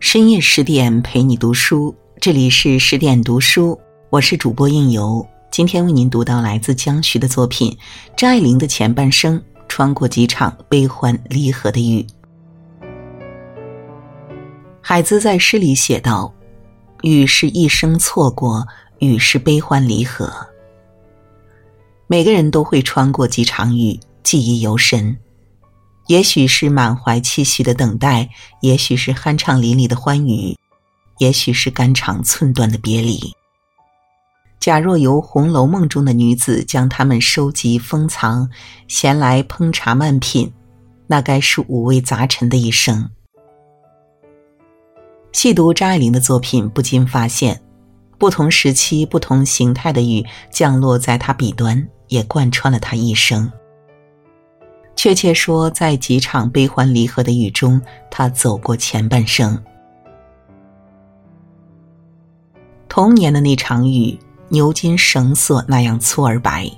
深夜十点陪你读书，这里是十点读书，我是主播应由。今天为您读到来自江徐的作品张爱玲的前半生，穿过几场悲欢离合的雨。海子在诗里写道：“雨是一生错过，雨是悲欢离合。每个人都会穿过几场雨，记忆犹深。”也许是满怀期许的等待，也许是酣畅淋漓的欢愉，也许是肝肠寸断的别离。假若由《红楼梦》中的女子将它们收集封藏，闲来烹茶慢品，那该是五味杂陈的一生。细读张爱玲的作品，不禁发现，不同时期、不同形态的雨降落在她笔端，也贯穿了她一生。确切说，在几场悲欢离合的雨中，他走过前半生。童年的那场雨，牛筋绳索那样粗而白。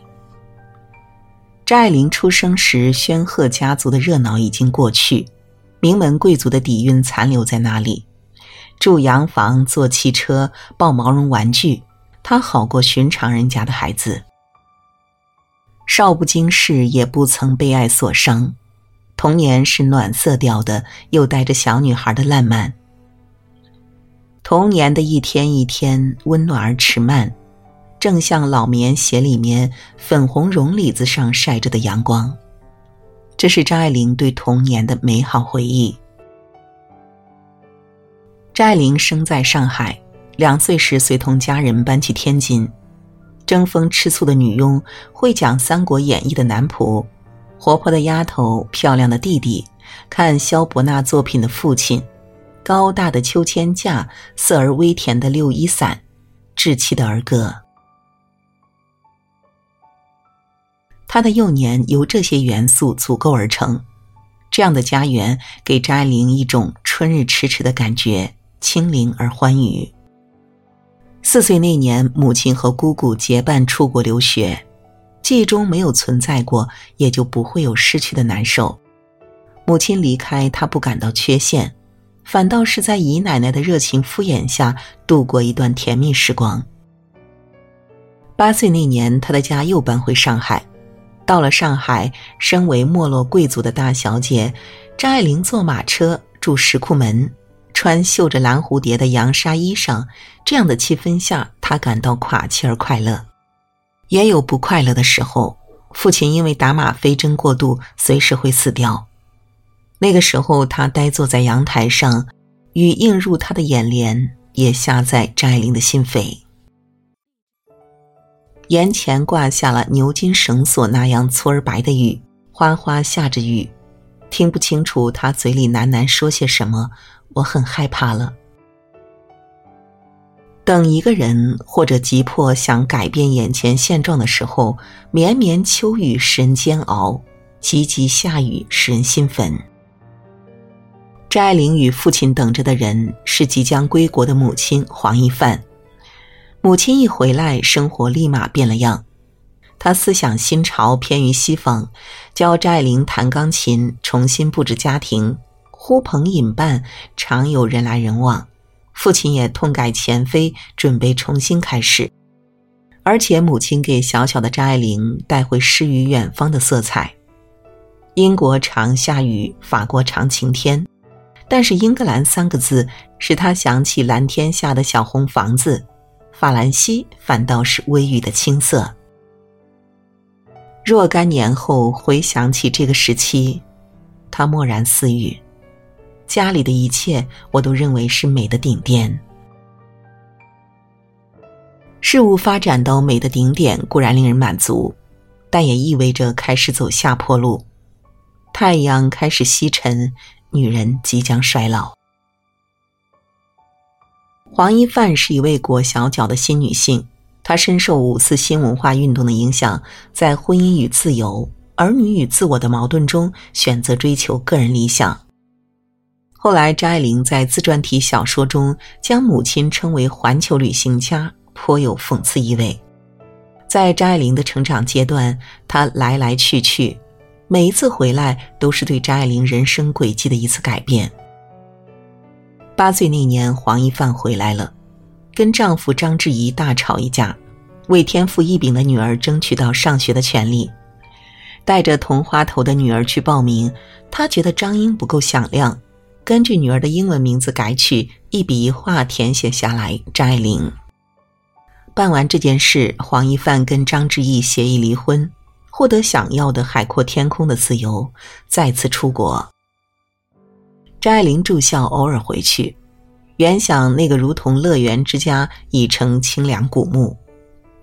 张爱玲出生时，宣赫家族的热闹已经过去，名门贵族的底蕴残留在那里。住洋房，坐汽车，抱毛绒玩具，她好过寻常人家的孩子。少不经事，也不曾被爱所伤。童年是暖色调的，又带着小女孩的烂漫。童年的一天一天，温暖而迟慢，正像老棉鞋里面粉红绒里子上晒着的阳光。这是张爱玲对童年的美好回忆。张爱玲生在上海，两岁时随同家人搬去天津。争风吃醋的女佣，会讲《三国演义》的男仆，活泼的丫头，漂亮的弟弟，看萧伯纳作品的父亲，高大的秋千架，色而微甜的六一伞，稚气的儿歌。他的幼年由这些元素组构而成，这样的家园给张爱玲一种春日迟迟的感觉，清灵而欢愉。四岁那年，母亲和姑姑结伴出国留学，记忆中没有存在过，也就不会有失去的难受。母亲离开，他不感到缺陷，反倒是在姨奶奶的热情敷衍下度过一段甜蜜时光。八岁那年，他的家又搬回上海。到了上海，身为没落贵族的大小姐，张爱玲坐马车住石库门。穿绣着蓝蝴蝶的洋纱衣裳，这样的气氛下，他感到垮气而快乐。也有不快乐的时候，父亲因为打吗啡针过度，随时会死掉。那个时候，他呆坐在阳台上，雨映入他的眼帘，也下在张爱玲的心扉。檐前挂下了牛筋绳索那样粗而白的雨，哗哗下着雨，听不清楚他嘴里喃喃说些什么。我很害怕了。等一个人或者急迫想改变眼前现状的时候，绵绵秋雨使人煎熬，急急下雨使人心烦。张爱玲与父亲等着的人是即将归国的母亲黄一范。母亲一回来，生活立马变了样。她思想新潮，偏于西方，教张爱玲弹钢琴，重新布置家庭。呼朋引伴，常有人来人往。父亲也痛改前非，准备重新开始。而且母亲给小小的张爱玲带回诗与远方的色彩。英国常下雨，法国常晴天，但是英格兰三个字使他想起蓝天下的小红房子，法兰西反倒是微雨的青色。若干年后回想起这个时期，他默然似语。家里的一切，我都认为是美的顶点。事物发展到美的顶点固然令人满足，但也意味着开始走下坡路。太阳开始西沉，女人即将衰老。黄一范是一位裹小脚的新女性，她深受五四新文化运动的影响，在婚姻与自由、儿女与自我的矛盾中，选择追求个人理想。后来，张爱玲在自传体小说中将母亲称为“环球旅行家”，颇有讽刺意味。在张爱玲的成长阶段，她来来去去，每一次回来都是对张爱玲人生轨迹的一次改变。八岁那年，黄一范回来了，跟丈夫张志怡大吵一架，为天赋异禀的女儿争取到上学的权利。带着同花头的女儿去报名，她觉得张英不够响亮，根据女儿的英文名字改取，一笔一画填写下来张爱玲。办完这件事，黄一范跟张志毅协议离婚，获得想要的海阔天空的自由，再次出国。张爱玲住校，偶尔回去，原想那个如同乐园之家已成清凉古墓。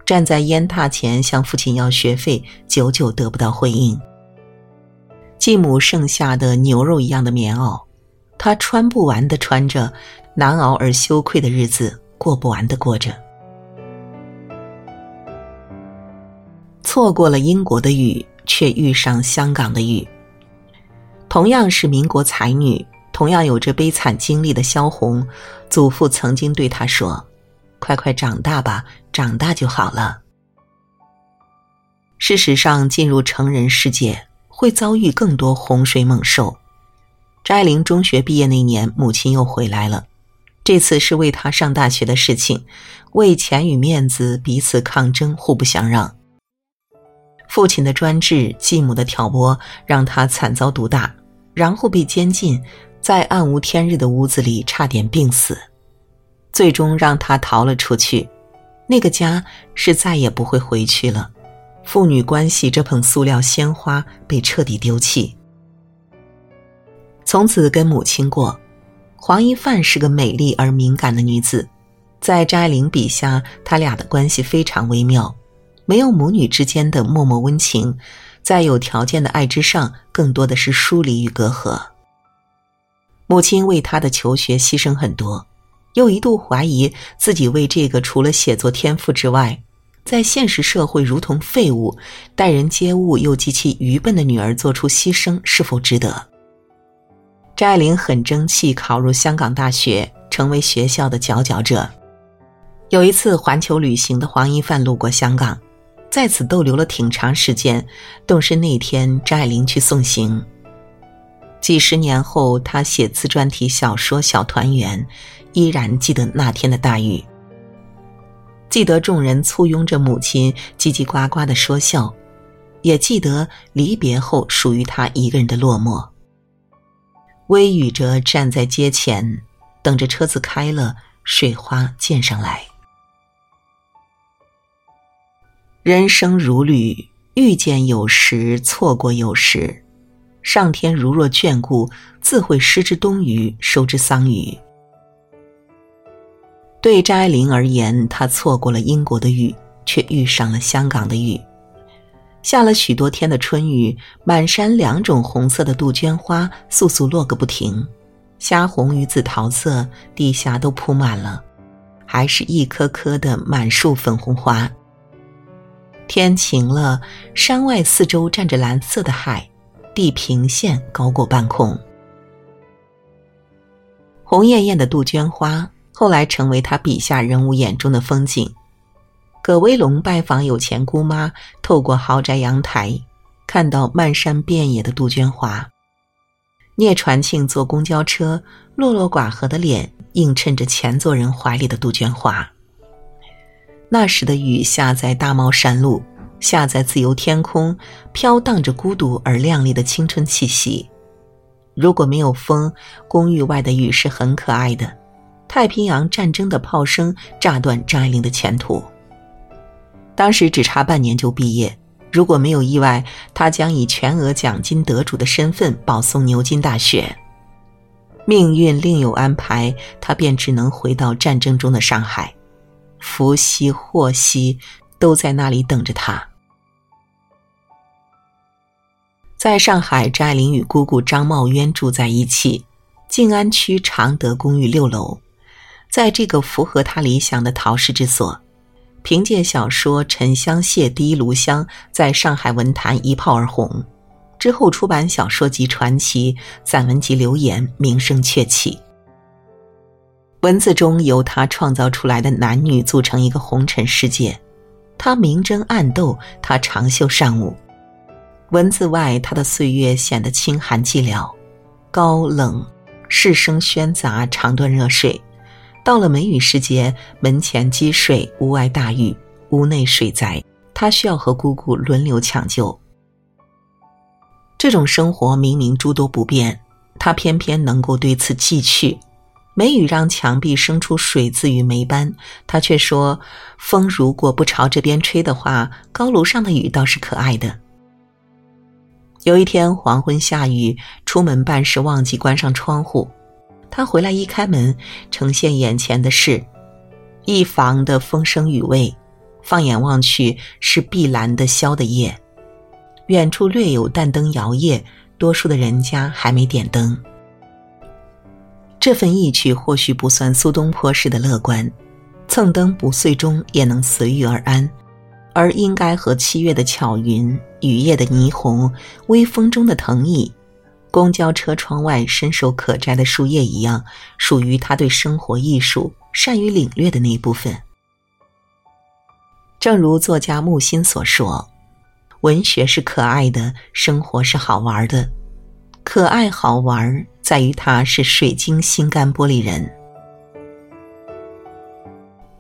站在烟榻前向父亲要学费，久久得不到回应。继母剩下的牛肉一样的棉袄，他穿不完的穿着，难熬而羞愧的日子过不完的过着。错过了英国的雨，却遇上香港的雨。同样是民国才女，同样有着悲惨经历的萧红，祖父曾经对她说。快快长大吧，长大就好了。事实上，进入成人世界会遭遇更多洪水猛兽。张爱玲中学毕业那年，母亲又回来了，这次是为她上大学的事情，为钱与面子彼此抗争，互不相让。父亲的专制，继母的挑拨，让她惨遭毒打，然后被监禁，在暗无天日的屋子里，差点病死。最终让他逃了出去，那个家是再也不会回去了。父女关系这捧塑料鲜花被彻底丢弃，从此跟母亲过。黄一范是个美丽而敏感的女子，在张爱玲笔下，他俩的关系非常微妙，没有母女之间的脉脉温情，在有条件的爱之上，更多的是疏离与隔阂。母亲为他的求学牺牲很多。又一度怀疑自己为这个除了写作天赋之外，在现实社会如同废物、待人接物又极其愚笨的女儿做出牺牲是否值得？张爱玲很争气，考入香港大学，成为学校的佼佼者。有一次环球旅行的黄一范路过香港，在此逗留了挺长时间。动身那天，张爱玲去送行。几十年后，他写自传体小说《小团圆》。依然记得那天的大雨，记得众人簇拥着母亲叽叽呱呱的说笑，也记得离别后属于他一个人的落寞。微雨着站在街前，等着车子开了，水花溅上来。人生如旅，遇见有时，错过有时。上天如若眷顾，自会施之冬雨，收之桑榆。对张爱玲而言，她错过了英国的雨，却遇上了香港的雨。下了许多天的春雨，满山两种红色的杜鹃花簌簌落个不停，虾红与紫桃色，地下都铺满了，还是一颗颗的满树粉红花。天晴了，山外四周站着蓝色的海，地平线高过半空，红艳艳的杜鹃花。后来成为他笔下人物眼中的风景。葛威龙拜访有钱姑妈，透过豪宅阳台，看到漫山遍野的杜鹃花。聂传庆坐公交车，落落寡合的脸映衬着前座人怀里的杜鹃花。那时的雨下在大帽山路，下在自由天空，飘荡着孤独而亮丽的青春气息。如果没有风，公寓外的雨是很可爱的。太平洋战争的炮声炸断张爱玲的前途。当时只差半年就毕业，如果没有意外，他将以全额奖金得主的身份保送牛津大学。命运另有安排，他便只能回到战争中的上海，福兮祸兮，都在那里等着他。在上海，张爱玲与姑姑张茂渊住在一起，静安区常德公寓六楼。在这个符合他理想的陶氏之所，凭借小说《沉香屑滴炉香》在上海文坛一炮而红，之后出版小说集《传奇》、散文集《流言》，名声鹊起。文字中由他创造出来的男女组成一个红尘世界，他明争暗斗，他长袖善舞。文字外，他的岁月显得清寒寂寥，高冷、世声喧杂，长断热水。到了梅雨时节，门前积水，屋外大雨，屋内水灾，他需要和姑姑轮流抢救。这种生活明明诸多不便，他偏偏能够对此记去。梅雨让墙壁生出水渍与霉斑，他却说：“风如果不朝这边吹的话，高炉上的雨倒是可爱的。”有一天黄昏下雨，出门办事忘记关上窗户，他回来一开门，呈现眼前的是一房的风声雨味，放眼望去是碧蓝的萧的叶，远处略有淡灯摇曳，多数的人家还没点灯。这份意趣或许不算苏东坡式的乐观，蹭灯不碎中也能随遇而安，而应该和七月的巧云、雨夜的霓虹、微风中的藤椅、公交车窗外伸手可摘的树叶一样，属于他对生活艺术善于领略的那一部分。正如作家木心所说：“文学是可爱的，生活是好玩的，可爱好玩。”在于他是水晶心肝玻璃人，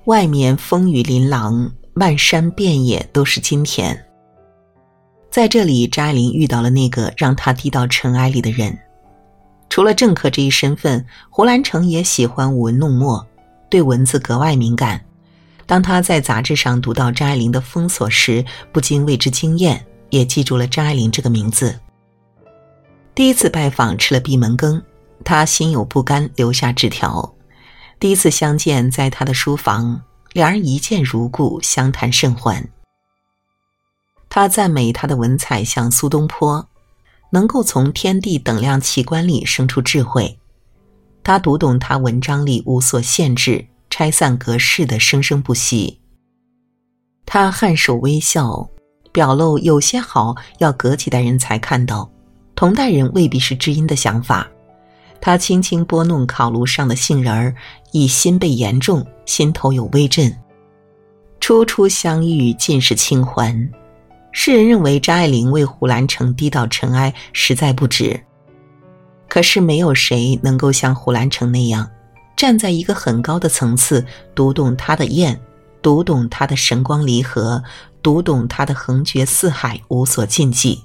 外面风雨琳琅，漫山遍野都是金田。在这里，张爱玲遇到了那个让她低到尘埃里的人。除了政客这一身份，胡兰成也喜欢舞文弄墨，对文字格外敏感。当他在杂志上读到张爱玲的封锁时，不禁为之惊艳，也记住了张爱玲这个名字。第一次拜访吃了闭门羹，他心有不甘，留下纸条。第一次相见在他的书房，两人一见如故，相谈甚欢。他赞美他的文采像苏东坡，能够从天地等量奇观里生出智慧。他读懂他文章里无所限制、拆散格式的生生不息。他颔首微笑，表露有些好要隔几代人才看到。同代人未必是知音的想法，他轻轻拨弄烤炉上的杏仁儿，已心被言重，心头有微震。初初相遇，尽是清欢。世人认为张爱玲为胡兰成低到尘埃，实在不值。可是没有谁能够像胡兰成那样，站在一个很高的层次，读懂他的艳，读懂他的神光离合，读懂他的横绝四海，无所禁忌。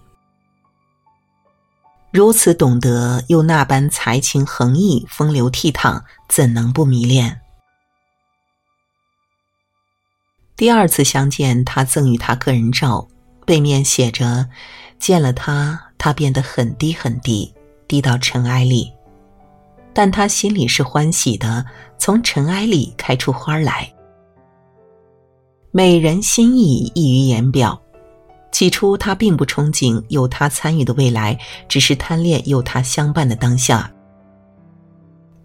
如此懂得，又那般才情横溢、风流倜傥，怎能不迷恋？第二次相见，他赠予他个人照，背面写着：“见了他，他变得很低很低，低到尘埃里。”但他心里是欢喜的，从尘埃里开出花来。美人心意溢于言表。起初，他并不憧憬有他参与的未来，只是贪恋有他相伴的当下。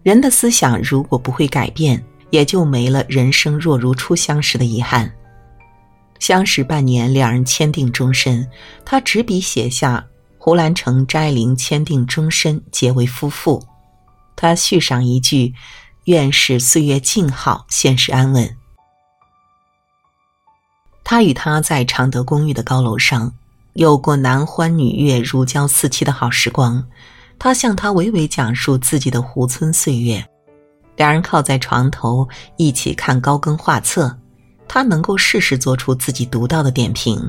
人的思想如果不会改变，也就没了人生若如初相识的遗憾。相识半年，两人签订终身。他执笔写下“胡兰成、张爱玲签订终身，结为夫妇”。他续上一句：“愿是岁月静好，现实安稳。”他与她在常德公寓的高楼上，有过男欢女悦、如胶似漆的好时光。他向她娓娓讲述自己的湖村岁月，两人靠在床头一起看高更画册，他能够适时做出自己独到的点评，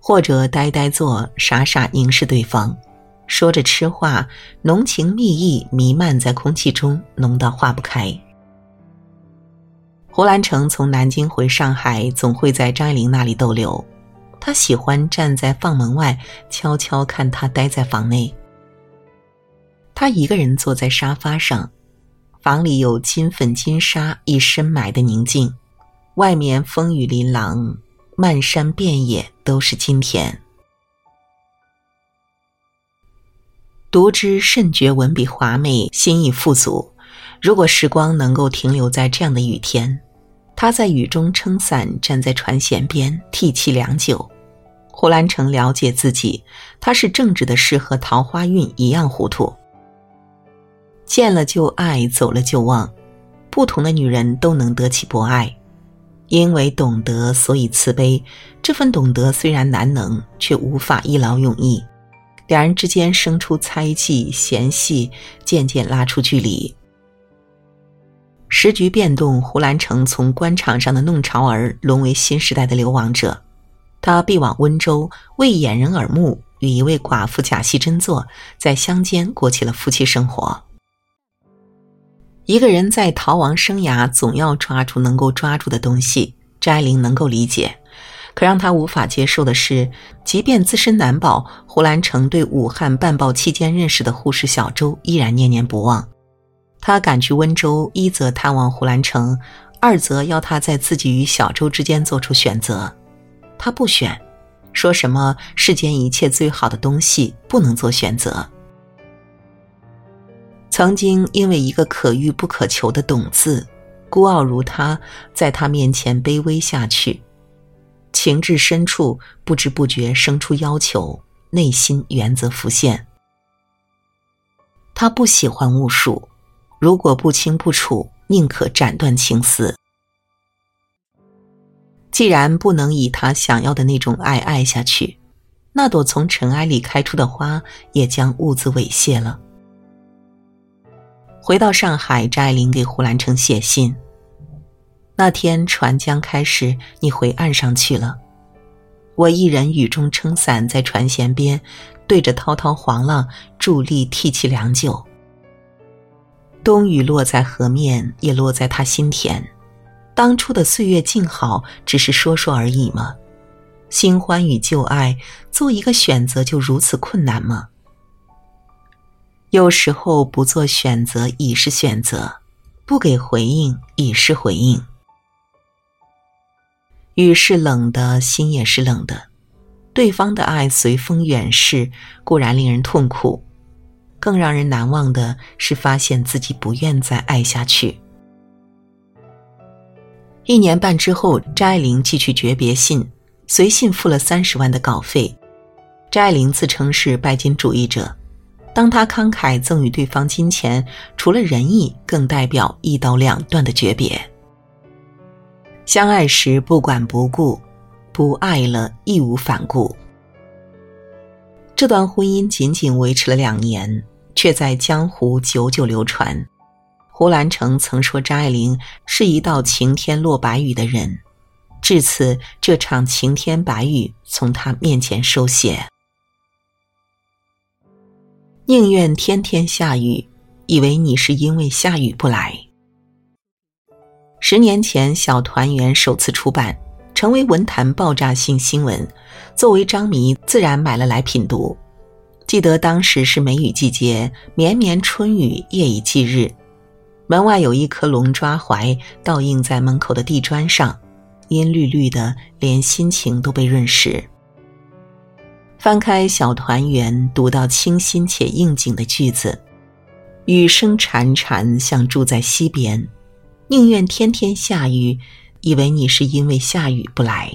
或者呆呆坐，傻傻凝视对方，说着痴话，浓情蜜意弥漫在空气中，浓到化不开。胡兰成从南京回上海，总会在张爱玲那里逗留。他喜欢站在房门外，悄悄看她待在房内。他一个人坐在沙发上，房里有金粉金沙一深埋的宁静，外面风雨琳琅，漫山遍野都是金田。读之甚觉文笔华美，心意富足。如果时光能够停留在这样的雨天，他在雨中撑伞，站在船舷边涕泣良久。胡兰成了解自己，他是正直的事和桃花运一样糊涂。见了就爱，走了就忘。不同的女人都能得其博爱，因为懂得，所以慈悲。这份懂得虽然难能，却无法一劳永逸。两人之间生出猜忌、嫌隙，渐渐拉出距离。时局变动，胡兰成从官场上的弄潮儿沦为新时代的流亡者。他避往温州，为掩人耳目，与一位寡妇假戏真做，在乡间过起了夫妻生活。一个人在逃亡生涯，总要抓住能够抓住的东西。翟玲能够理解，可让他无法接受的是，即便自身难保，胡兰成对武汉办报期间认识的护士小周依然念念不忘。他赶去温州，一则探望胡兰成，二则要他在自己与小周之间做出选择。他不选，说什么世间一切最好的东西不能做选择。曾经因为一个可遇不可求的“懂”字，孤傲如他，在他面前卑微下去，情至深处，不知不觉生出要求，内心原则浮现。他不喜欢巫术。如果不清不楚，宁可斩断情丝。既然不能以他想要的那种爱爱下去，那朵从尘埃里开出的花也将兀自猥亵了。回到上海，张爱玲给胡兰成写信。那天船将开时，你回岸上去了，我一人雨中撑伞在船舷边，对着滔滔黄浪伫立涕泣良久。冬雨落在河面，也落在他心田。当初的岁月静好，只是说说而已吗？新欢与旧爱，做一个选择就如此困难吗？有时候不做选择已是选择，不给回应已是回应。雨是冷的，心也是冷的。对方的爱随风远逝，固然令人痛苦。更让人难忘的是，发现自己不愿再爱下去。一年半之后，张爱玲寄去诀别信，随信付了三十万的稿费。张爱玲自称是拜金主义者，当他慷慨赠予对方金钱，除了仁义，更代表一刀两断的诀别。相爱时不管不顾，不爱了义无反顾。这段婚姻仅仅维持了两年。却在江湖久久流传。胡兰成曾说张爱玲是一道晴天落白雨的人，至此这场晴天白雨从他面前收写。宁愿天天下雨，以为你是因为下雨不来。十年前《小团圆》首次出版，成为文坛爆炸性新闻，作为张迷自然买了来品读。记得当时是梅雨季节，绵绵春雨，夜以继日。门外有一棵龙抓槐，倒映在门口的地砖上，阴绿绿的，连心情都被润湿。翻开《小团圆》，读到清新且应景的句子：“雨声潺潺，像住在溪边，宁愿天天下雨，以为你是因为下雨不来。”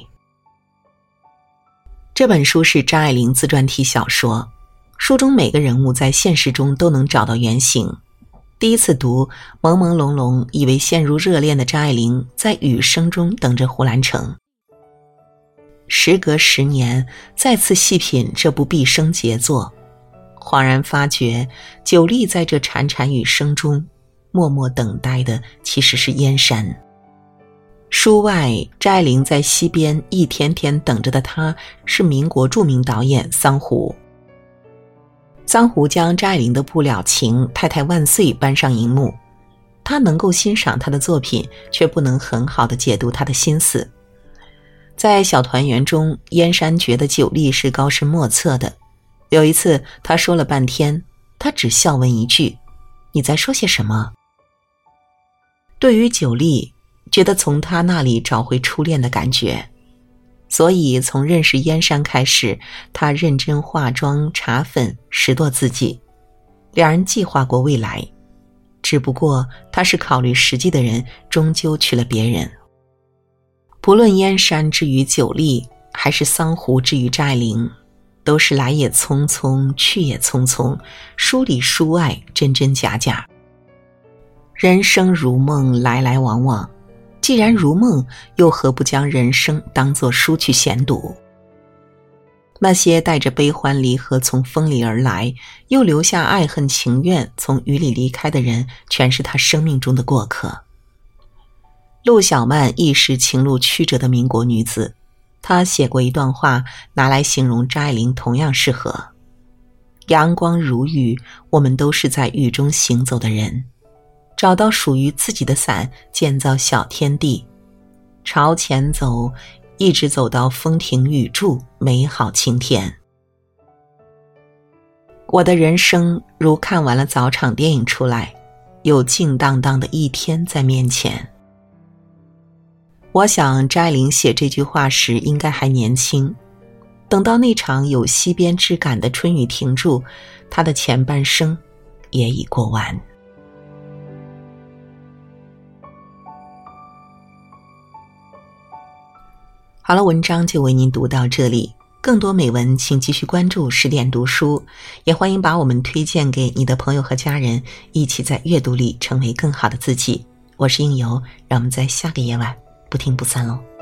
这本书是张爱玲自传体小说。书中每个人物在现实中都能找到原型。第一次读，朦朦胧胧，以为陷入热恋的张爱玲在雨声中等着胡兰成。时隔十年，再次细品这部毕生杰作，恍然发觉，久立在这潺潺雨声中，默默等待的其实是燕山。书外，张爱玲在西边一天天等着的他，是民国著名导演桑弧。桑弧将张爱玲的《不了情》《太太万岁》搬上荧幕，他能够欣赏她的作品，却不能很好的解读她的心思。在《小团圆》中，燕山觉得九莉是高深莫测的。有一次，他说了半天，他只笑问一句：“你在说些什么？”对于九莉，觉得从他那里找回初恋的感觉。所以，从认识燕山开始，他认真化妆、搽粉、拾掇自己。两人计划过未来，只不过他是考虑实际的人，终究娶了别人。不论燕山之于九莉，还是桑湖之于张爱玲，都是来也匆匆，去也匆匆，书里书外，真真假假。人生如梦，来来往往。既然如梦，又何不将人生当作书去闲读？那些带着悲欢离合从风里而来，又留下爱恨情怨从雨里离开的人，全是他生命中的过客。陆小曼亦是情路曲折的民国女子，她写过一段话，拿来形容张爱玲，同样适合。阳光如雨，我们都是在雨中行走的人，找到属于自己的伞，建造小天地，朝前走。一直走到风停雨住，美好晴天。我的人生如看完了早场电影出来，有静荡荡的一天在面前。我想，张爱玲写这句话时应该还年轻。等到那场有溪边之感的春雨停住，她的前半生也已过完。好了，文章就为您读到这里。更多美文，请继续关注十点读书，也欢迎把我们推荐给你的朋友和家人，一起在阅读里成为更好的自己。我是应由，让我们在下个夜晚不听不散喽。